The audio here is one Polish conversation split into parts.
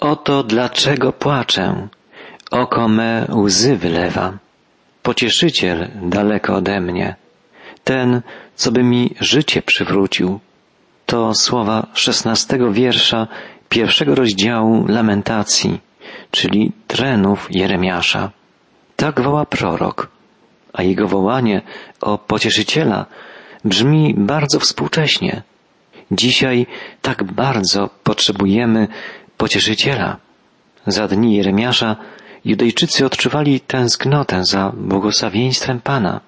Oto dlaczego płaczę, oko me łzy wylewa. Pocieszyciel daleko ode mnie, ten, co by mi życie przywrócił. To słowa szesnastego wiersza pierwszego rozdziału lamentacji, czyli trenów Jeremiasza. Tak woła prorok, a jego wołanie o pocieszyciela brzmi bardzo współcześnie. Dzisiaj tak bardzo potrzebujemy pocieszyciela. Za dni Jeremiasza Judejczycy odczuwali tęsknotę za błogosławieństwem Pana.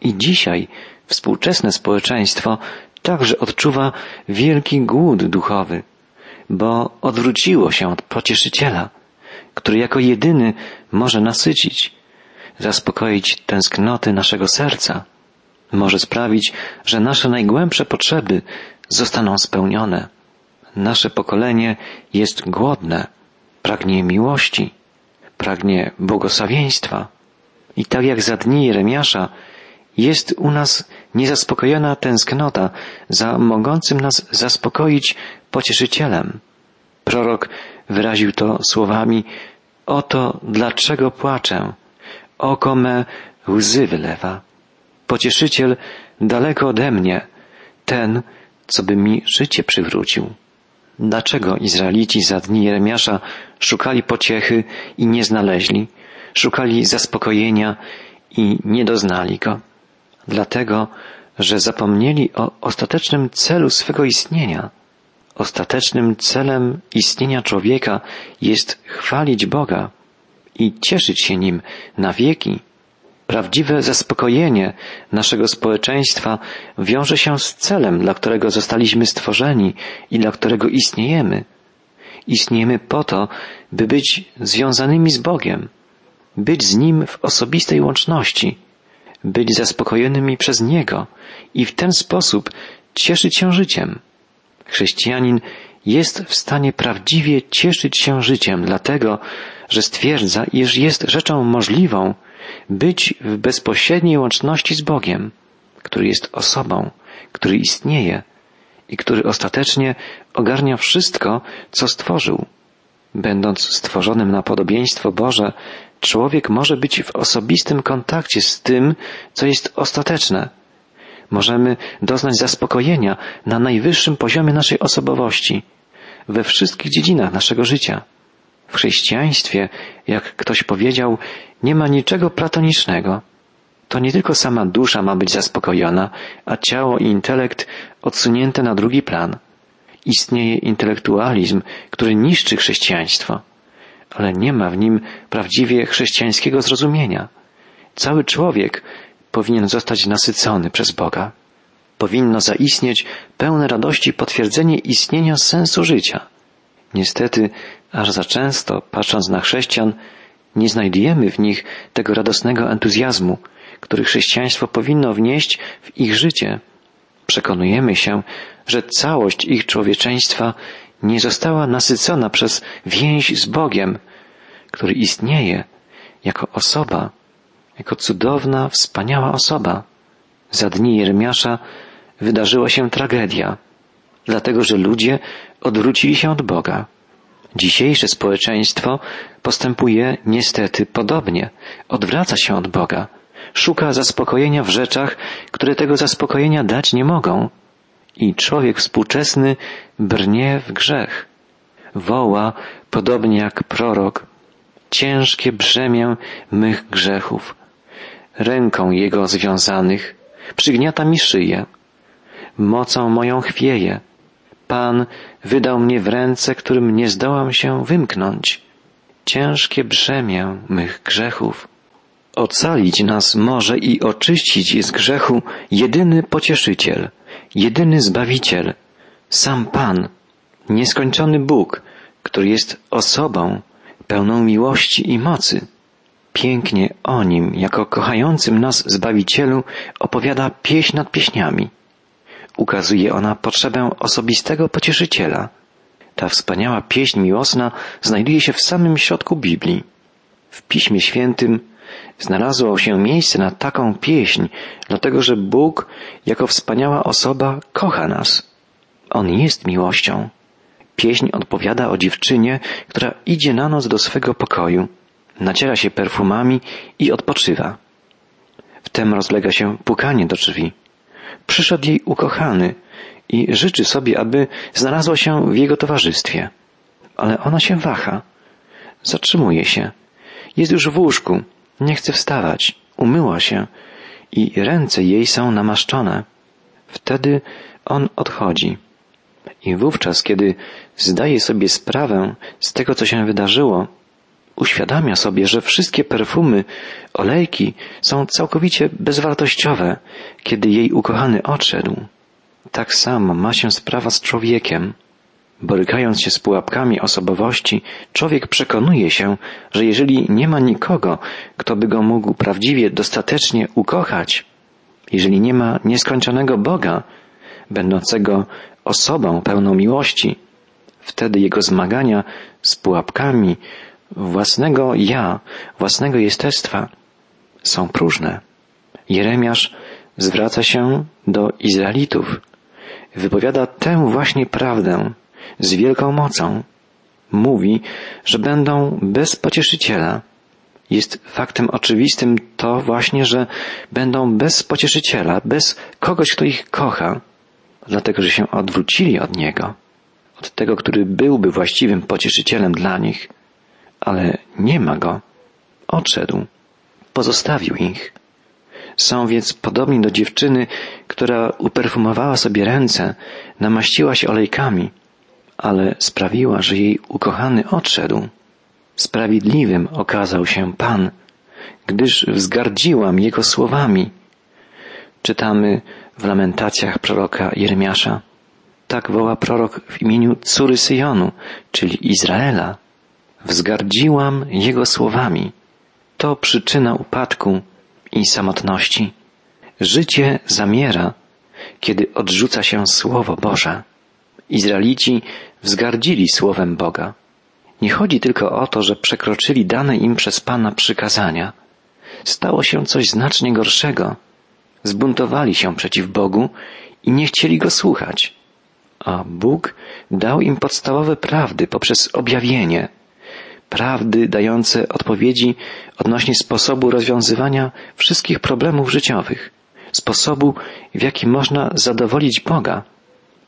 I dzisiaj współczesne społeczeństwo także odczuwa wielki głód duchowy, bo odwróciło się od pocieszyciela, który jako jedyny może nasycić, zaspokoić tęsknoty naszego serca, może sprawić, że nasze najgłębsze potrzeby zostaną spełnione. Nasze pokolenie jest głodne, pragnie miłości, pragnie błogosławieństwa. I tak jak za dni Jeremiasza, jest u nas niezaspokojona tęsknota za mogącym nas zaspokoić pocieszycielem. Prorok wyraził to słowami Oto dlaczego płaczę, oko me łzy wylewa. Pocieszyciel daleko ode mnie, ten, co by mi życie przywrócił. Dlaczego Izraelici za dni Jeremiasza szukali pociechy i nie znaleźli, szukali zaspokojenia i nie doznali go? Dlatego, że zapomnieli o ostatecznym celu swego istnienia. Ostatecznym celem istnienia człowieka jest chwalić Boga i cieszyć się nim na wieki. Prawdziwe zaspokojenie naszego społeczeństwa wiąże się z celem, dla którego zostaliśmy stworzeni i dla którego istniejemy. Istniejemy po to, by być związanymi z Bogiem, być z Nim w osobistej łączności, być zaspokojonymi przez Niego i w ten sposób cieszyć się życiem. Chrześcijanin jest w stanie prawdziwie cieszyć się życiem, dlatego, że stwierdza, iż jest rzeczą możliwą być w bezpośredniej łączności z Bogiem, który jest osobą, który istnieje i który ostatecznie ogarnia wszystko, co stworzył. Będąc stworzonym na podobieństwo Boże, człowiek może być w osobistym kontakcie z tym, co jest ostateczne. Możemy doznać zaspokojenia na najwyższym poziomie naszej osobowości, we wszystkich dziedzinach naszego życia. W chrześcijaństwie, jak ktoś powiedział, nie ma niczego platonicznego. To nie tylko sama dusza ma być zaspokojona, a ciało i intelekt odsunięte na drugi plan. Istnieje intelektualizm, który niszczy chrześcijaństwo, ale nie ma w nim prawdziwie chrześcijańskiego zrozumienia. Cały człowiek powinien zostać nasycony przez Boga. Powinno zaistnieć pełne radości potwierdzenie istnienia sensu życia. Niestety, aż za często, patrząc na chrześcijan, nie znajdujemy w nich tego radosnego entuzjazmu, który chrześcijaństwo powinno wnieść w ich życie. Przekonujemy się, że całość ich człowieczeństwa nie została nasycona przez więź z Bogiem, który istnieje jako osoba, jako cudowna, wspaniała osoba. Za dni Jeremiasza wydarzyła się tragedia, dlatego że ludzie odwrócili się od Boga. Dzisiejsze społeczeństwo postępuje niestety podobnie, odwraca się od Boga, szuka zaspokojenia w rzeczach, które tego zaspokojenia dać nie mogą. I człowiek współczesny brnie w grzech. Woła, podobnie jak prorok, ciężkie brzemię mych grzechów. Ręką jego związanych przygniata mi szyję. Mocą moją chwieje Pan wydał mnie w ręce, którym nie zdołam się wymknąć. Ciężkie brzemię mych grzechów. Ocalić nas może i oczyścić z grzechu jedyny pocieszyciel, jedyny zbawiciel, sam Pan, nieskończony Bóg, który jest osobą pełną miłości i mocy. Pięknie o nim, jako kochającym nas Zbawicielu, opowiada pieśń nad pieśniami. Ukazuje ona potrzebę osobistego pocieszyciela. Ta wspaniała pieśń miłosna znajduje się w samym środku Biblii. W Piśmie Świętym znalazło się miejsce na taką pieśń, dlatego że Bóg jako wspaniała osoba kocha nas. On jest miłością. Pieśń odpowiada o dziewczynie, która idzie na noc do swego pokoju, naciera się perfumami i odpoczywa. Wtem rozlega się pukanie do drzwi. Przyszedł jej ukochany i życzy sobie, aby znalazła się w jego towarzystwie. Ale ona się waha. Zatrzymuje się. Jest już w łóżku. Nie chce wstawać. Umyła się i ręce jej są namaszczone. Wtedy on odchodzi. I wówczas, kiedy zdaje sobie sprawę z tego, co się wydarzyło, uświadamia sobie, że wszystkie perfumy, olejki są całkowicie bezwartościowe, kiedy jej ukochany odszedł. Tak samo ma się sprawa z człowiekiem. Borykając się z pułapkami osobowości, człowiek przekonuje się, że jeżeli nie ma nikogo, kto by go mógł prawdziwie, dostatecznie ukochać, jeżeli nie ma nieskończonego Boga, będącego osobą pełną miłości, wtedy jego zmagania z pułapkami własnego ja, własnego jestestwa są próżne. Jeremiasz zwraca się do Izraelitów. Wypowiada tę właśnie prawdę z wielką mocą. Mówi, że będą bez pocieszyciela. Jest faktem oczywistym to właśnie, że będą bez pocieszyciela, bez kogoś, kto ich kocha, dlatego że się odwrócili od Niego, od tego, który byłby właściwym pocieszycielem dla nich, ale nie ma Go. Odszedł, pozostawił ich. Są więc podobni do dziewczyny, która uperfumowała sobie ręce, namaściła się olejkami, ale sprawiła, że jej ukochany odszedł. Sprawiedliwym okazał się Pan, gdyż wzgardziłam Jego słowami. Czytamy w lamentacjach proroka Jeremiasza. Tak woła prorok w imieniu córy Syjonu, czyli Izraela. Wzgardziłam Jego słowami. To przyczyna upadku i samotności. Życie zamiera, kiedy odrzuca się Słowo Boże. Izraelici wzgardzili Słowem Boga. Nie chodzi tylko o to, że przekroczyli dane im przez Pana przykazania. Stało się coś znacznie gorszego. Zbuntowali się przeciw Bogu i nie chcieli Go słuchać. A Bóg dał im podstawowe prawdy poprzez objawienie, prawdy dające odpowiedzi odnośnie sposobu rozwiązywania wszystkich problemów życiowych, sposobu, w jaki można zadowolić Boga,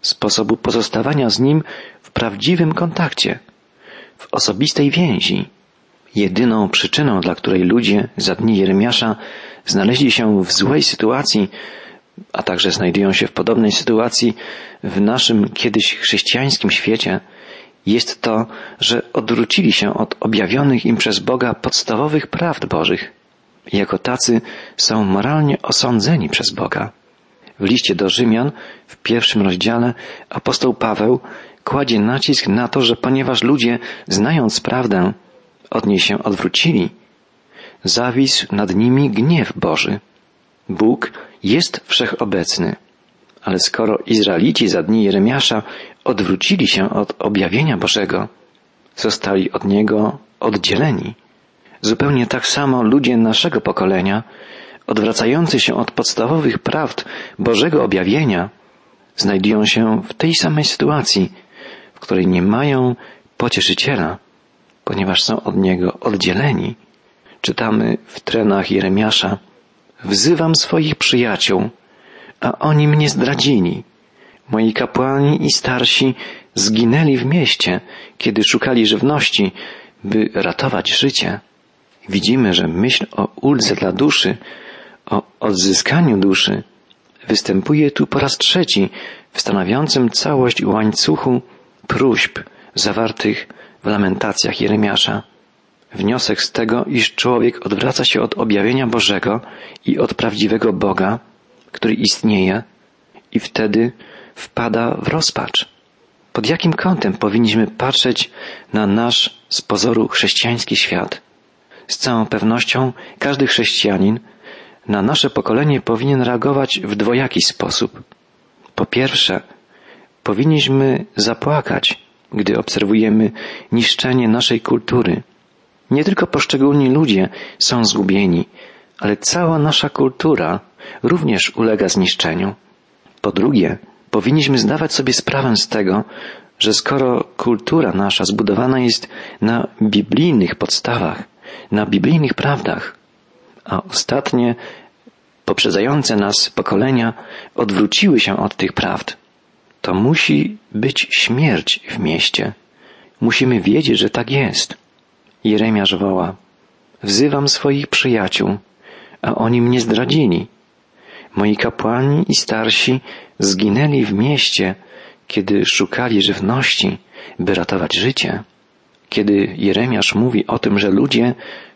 sposobu pozostawania z Nim w prawdziwym kontakcie, w osobistej więzi. Jedyną przyczyną, dla której ludzie za dni Jeremiasza znaleźli się w złej sytuacji, a także znajdują się w podobnej sytuacji w naszym kiedyś chrześcijańskim świecie, jest to, że odwrócili się od objawionych im przez Boga podstawowych prawd Bożych. Jako tacy są moralnie osądzeni przez Boga. W liście do Rzymian, w pierwszym rozdziale, apostoł Paweł kładzie nacisk na to, że ponieważ ludzie, znając prawdę, od niej się odwrócili, zawisł nad nimi gniew Boży. Bóg jest wszechobecny, ale skoro Izraelici za dni Jeremiasza odwrócili się od objawienia Bożego, zostali od Niego oddzieleni. Zupełnie tak samo ludzie naszego pokolenia, odwracający się od podstawowych prawd Bożego objawienia, znajdują się w tej samej sytuacji, w której nie mają pocieszyciela, ponieważ są od Niego oddzieleni. Czytamy w trenach Jeremiasza, wzywam swoich przyjaciół, a oni mnie zdradzili. Moi kapłani i starsi zginęli w mieście, kiedy szukali żywności, by ratować życie. Widzimy, że myśl o uldze dla duszy, o odzyskaniu duszy, występuje tu po raz trzeci w stanowiącym całość łańcuchu próśb zawartych w lamentacjach Jeremiasza. Wniosek z tego, iż człowiek odwraca się od objawienia Bożego i od prawdziwego Boga, który istnieje, i wtedy wpada w rozpacz. Pod jakim kątem powinniśmy patrzeć na nasz z pozoru chrześcijański świat? Z całą pewnością każdy chrześcijanin na nasze pokolenie powinien reagować w dwojaki sposób. Po pierwsze, powinniśmy zapłakać, gdy obserwujemy niszczenie naszej kultury. Nie tylko poszczególni ludzie są zgubieni, ale cała nasza kultura również ulega zniszczeniu. Po drugie, powinniśmy zdawać sobie sprawę z tego, że skoro kultura nasza zbudowana jest na biblijnych podstawach, na biblijnych prawdach, a ostatnie poprzedzające nas pokolenia odwróciły się od tych prawd, to musi być śmierć w mieście. Musimy wiedzieć, że tak jest. Jeremiasz woła, wzywam swoich przyjaciół, a oni mnie zdradzili. Moi kapłani i starsi zginęli w mieście, kiedy szukali żywności, by ratować życie. Kiedy Jeremiasz mówi o tym, że ludzie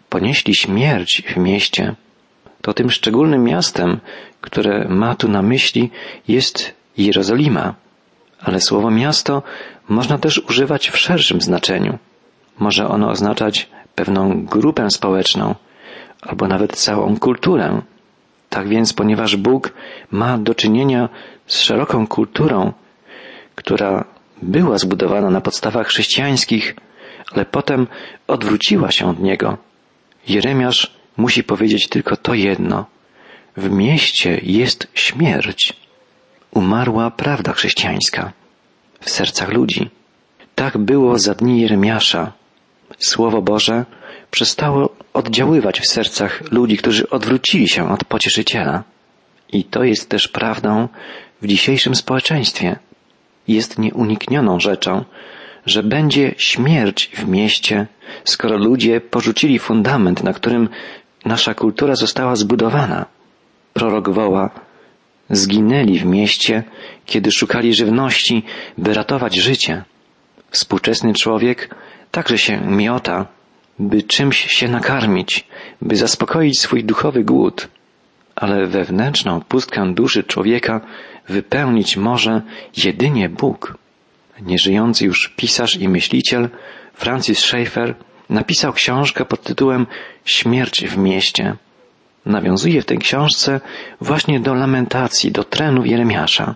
ponieśli śmierć w mieście, to tym szczególnym miastem, które ma tu na myśli, jest Jerozolima. Ale słowo miasto można też używać w szerszym znaczeniu. Może ono oznaczać pewną grupę społeczną, albo nawet całą kulturę. Tak więc, ponieważ Bóg ma do czynienia z szeroką kulturą, która była zbudowana na podstawach chrześcijańskich, ale potem odwróciła się od niego, Jeremiasz musi powiedzieć tylko to jedno. W mieście jest śmierć. Umarła prawda chrześcijańska w sercach ludzi. Tak było za dni Jeremiasza. Słowo Boże przestało oddziaływać w sercach ludzi, którzy odwrócili się od pocieszyciela. I to jest też prawdą w dzisiejszym społeczeństwie. Jest nieuniknioną rzeczą, że będzie śmierć w mieście, skoro ludzie porzucili fundament, na którym nasza kultura została zbudowana. Prorok woła, zginęli w mieście, kiedy szukali żywności, by ratować życie. Współczesny człowiek także się miota, by czymś się nakarmić, by zaspokoić swój duchowy głód, ale wewnętrzną pustkę duszy człowieka wypełnić może jedynie Bóg. Nieżyjący już pisarz i myśliciel Francis Schaeffer napisał książkę pod tytułem Śmierć w mieście. Nawiązuje w tej książce właśnie do lamentacji, do trenów Jeremiasza.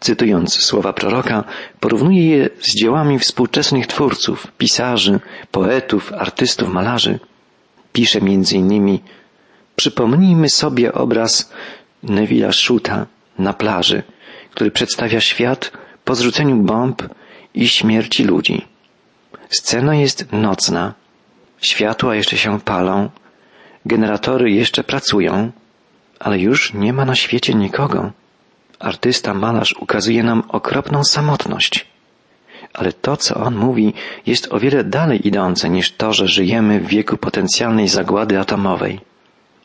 Cytując słowa proroka, porównuje je z dziełami współczesnych twórców, pisarzy, poetów, artystów, malarzy. Pisze między innymi Przypomnijmy sobie obraz Neville'a Shuta na plaży, który przedstawia świat po zrzuceniu bomb i śmierci ludzi. Scena jest nocna, światła jeszcze się palą, generatory jeszcze pracują, ale już nie ma na świecie nikogo. Artysta malarz ukazuje nam okropną samotność. Ale to, co on mówi, jest o wiele dalej idące niż to, że żyjemy w wieku potencjalnej zagłady atomowej.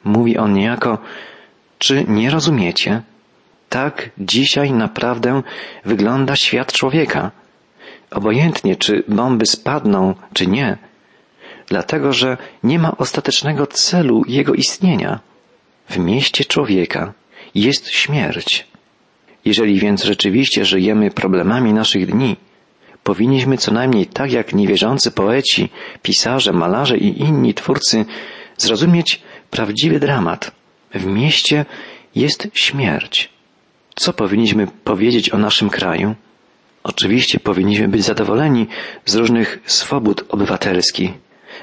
Mówi on niejako, czy nie rozumiecie? Tak dzisiaj naprawdę wygląda świat człowieka. Obojętnie, czy bomby spadną, czy nie, dlatego że nie ma ostatecznego celu jego istnienia. W mieście człowieka jest śmierć. Jeżeli więc rzeczywiście żyjemy problemami naszych dni, powinniśmy co najmniej tak jak niewierzący poeci, pisarze, malarze i inni twórcy zrozumieć prawdziwy dramat. W mieście jest śmierć. Co powinniśmy powiedzieć o naszym kraju? Oczywiście powinniśmy być zadowoleni z różnych swobód obywatelskich,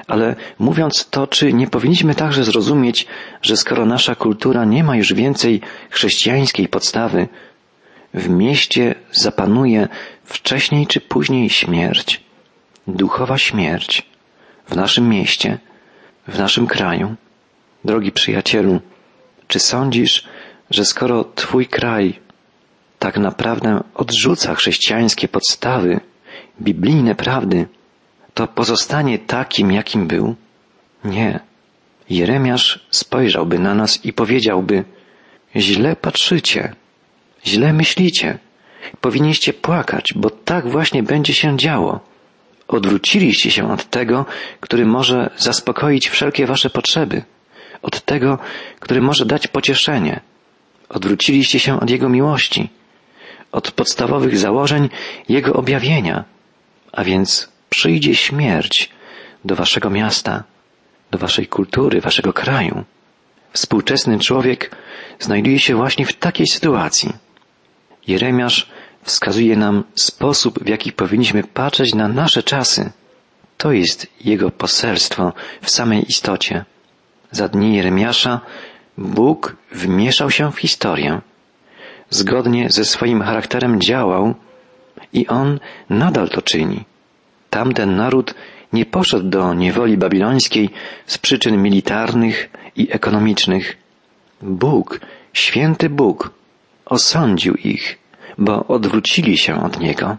ale mówiąc to, czy nie powinniśmy także zrozumieć, że skoro nasza kultura nie ma już więcej chrześcijańskiej podstawy, w mieście zapanuje wcześniej czy później śmierć, duchowa śmierć w naszym mieście, w naszym kraju. Drogi przyjacielu, czy sądzisz, że skoro Twój kraj tak naprawdę odrzuca chrześcijańskie podstawy, biblijne prawdy, to pozostanie takim, jakim był? Nie. Jeremiasz spojrzałby na nas i powiedziałby, źle patrzycie, źle myślicie, powinniście płakać, bo tak właśnie będzie się działo. Odwróciliście się od tego, który może zaspokoić wszelkie wasze potrzeby, od tego, który może dać pocieszenie. Odwróciliście się od Jego miłości, od podstawowych założeń Jego objawienia, a więc przyjdzie śmierć do waszego miasta, do waszej kultury, waszego kraju. Współczesny człowiek znajduje się właśnie w takiej sytuacji. Jeremiasz wskazuje nam sposób, w jaki powinniśmy patrzeć na nasze czasy. To jest jego poselstwo w samej istocie. Za dni Jeremiasza Bóg wmieszał się w historię zgodnie ze swoim charakterem działał I on nadal to czyni. Tamten naród nie poszedł do niewoli babilońskiej z przyczyn militarnych i ekonomicznych. Bóg, święty Bóg, osądził ich, bo odwrócili się od Niego.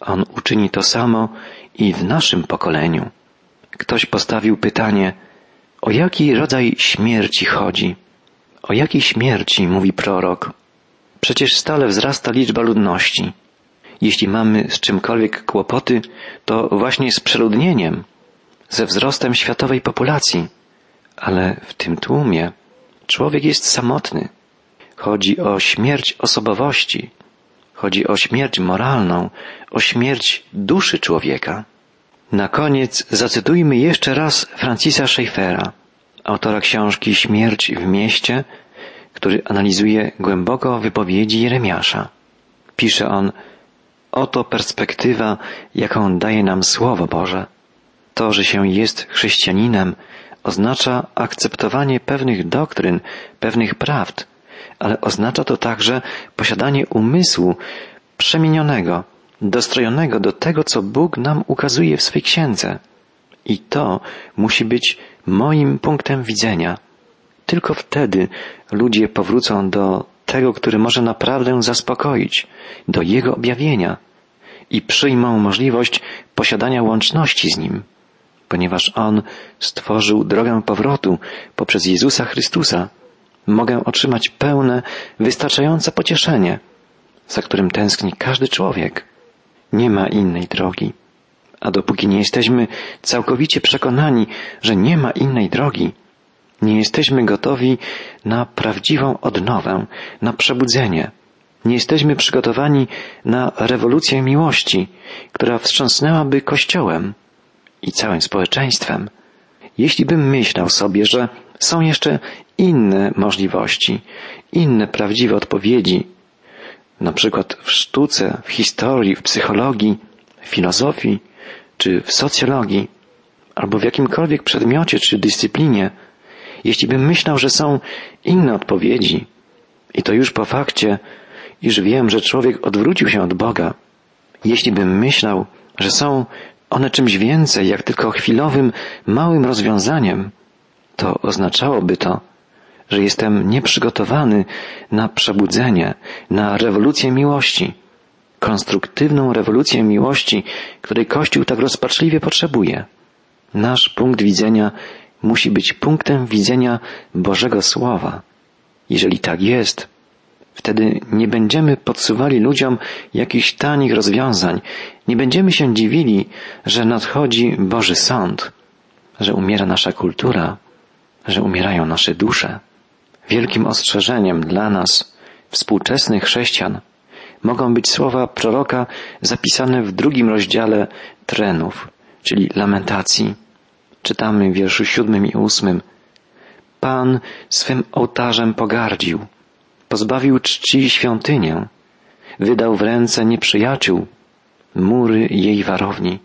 On uczyni to samo i w naszym pokoleniu. Ktoś postawił pytanie, o jaki rodzaj śmierci chodzi? O jakiej śmierci mówi prorok? Przecież stale wzrasta liczba ludności. Jeśli mamy z czymkolwiek kłopoty, to właśnie z przeludnieniem, ze wzrostem światowej populacji. Ale w tym tłumie człowiek jest samotny. Chodzi o śmierć osobowości, chodzi o śmierć moralną, o śmierć duszy człowieka. Na koniec zacytujmy jeszcze raz Francisa Schaeffera, autora książki Śmierć w mieście, który analizuje głęboko wypowiedzi Jeremiasza. Pisze on, oto perspektywa, jaką daje nam Słowo Boże. To, że się jest chrześcijaninem, oznacza akceptowanie pewnych doktryn, pewnych prawd, ale oznacza to także posiadanie umysłu przemienionego, dostrojonego do tego, co Bóg nam ukazuje w swej księdze. I to musi być moim punktem widzenia. Tylko wtedy ludzie powrócą do tego, który może naprawdę zaspokoić, do Jego objawienia i przyjmą możliwość posiadania łączności z Nim, ponieważ On stworzył drogę powrotu poprzez Jezusa Chrystusa. Mogę otrzymać pełne, wystarczające pocieszenie, za którym tęskni każdy człowiek. Nie ma innej drogi. A dopóki nie jesteśmy całkowicie przekonani, że nie ma innej drogi, nie jesteśmy gotowi na prawdziwą odnowę, na przebudzenie. Nie jesteśmy przygotowani na rewolucję miłości, która wstrząsnęłaby Kościołem i całym społeczeństwem. Jeśli bym myślał sobie, że są jeszcze inne możliwości, inne prawdziwe odpowiedzi, na przykład w sztuce, w historii, w psychologii, w filozofii, czy w socjologii, albo w jakimkolwiek przedmiocie czy dyscyplinie, jeśli bym myślał, że są inne odpowiedzi, i to już po fakcie, iż wiem, że człowiek odwrócił się od Boga, jeśli bym myślał, że są one czymś więcej, jak tylko chwilowym, małym rozwiązaniem, to oznaczałoby to, że jestem nieprzygotowany na przebudzenie, na rewolucję miłości, konstruktywną rewolucję miłości, której Kościół tak rozpaczliwie potrzebuje. Nasz punkt widzenia musi być punktem widzenia Bożego Słowa. Jeżeli tak jest, wtedy nie będziemy podsuwali ludziom jakichś tanich rozwiązań, nie będziemy się dziwili, że nadchodzi Boży Sąd, że umiera nasza kultura, że umierają nasze dusze. Wielkim ostrzeżeniem dla nas, współczesnych chrześcijan, mogą być słowa proroka zapisane w drugim rozdziale trenów, czyli lamentacji. Czytamy w wierszu siódmym i ósmym. Pan swym ołtarzem pogardził, pozbawił czci świątynię, wydał w ręce nieprzyjaciół mury jej warowni.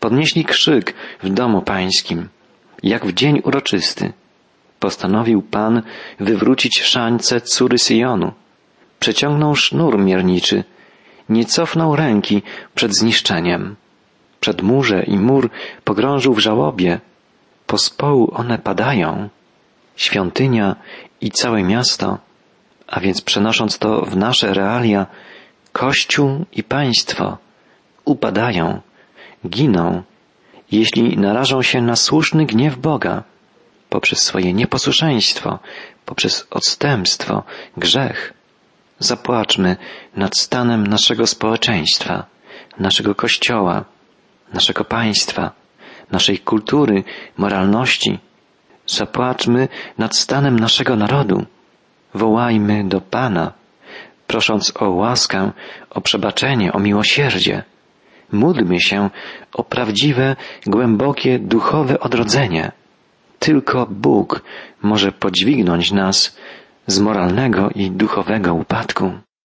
Podnieśli krzyk w domu pańskim, jak w dzień uroczysty. Postanowił Pan wywrócić szańce córy Syjonu. Przeciągnął sznur mierniczy, nie cofnął ręki przed zniszczeniem. Przed murze i mur pogrążył w żałobie. Pospołu one padają. Świątynia i całe miasto, a więc przenosząc to w nasze realia, Kościół i państwo upadają, giną, jeśli narażą się na słuszny gniew Boga poprzez swoje nieposłuszeństwo, poprzez odstępstwo, grzech. Zapłaczmy nad stanem naszego społeczeństwa, naszego kościoła, naszego państwa, naszej kultury, moralności. Zapłaczmy nad stanem naszego narodu. Wołajmy do Pana, prosząc o łaskę, o przebaczenie, o miłosierdzie. Módlmy się o prawdziwe, głębokie, duchowe odrodzenie. Tylko Bóg może podźwignąć nas z moralnego i duchowego upadku.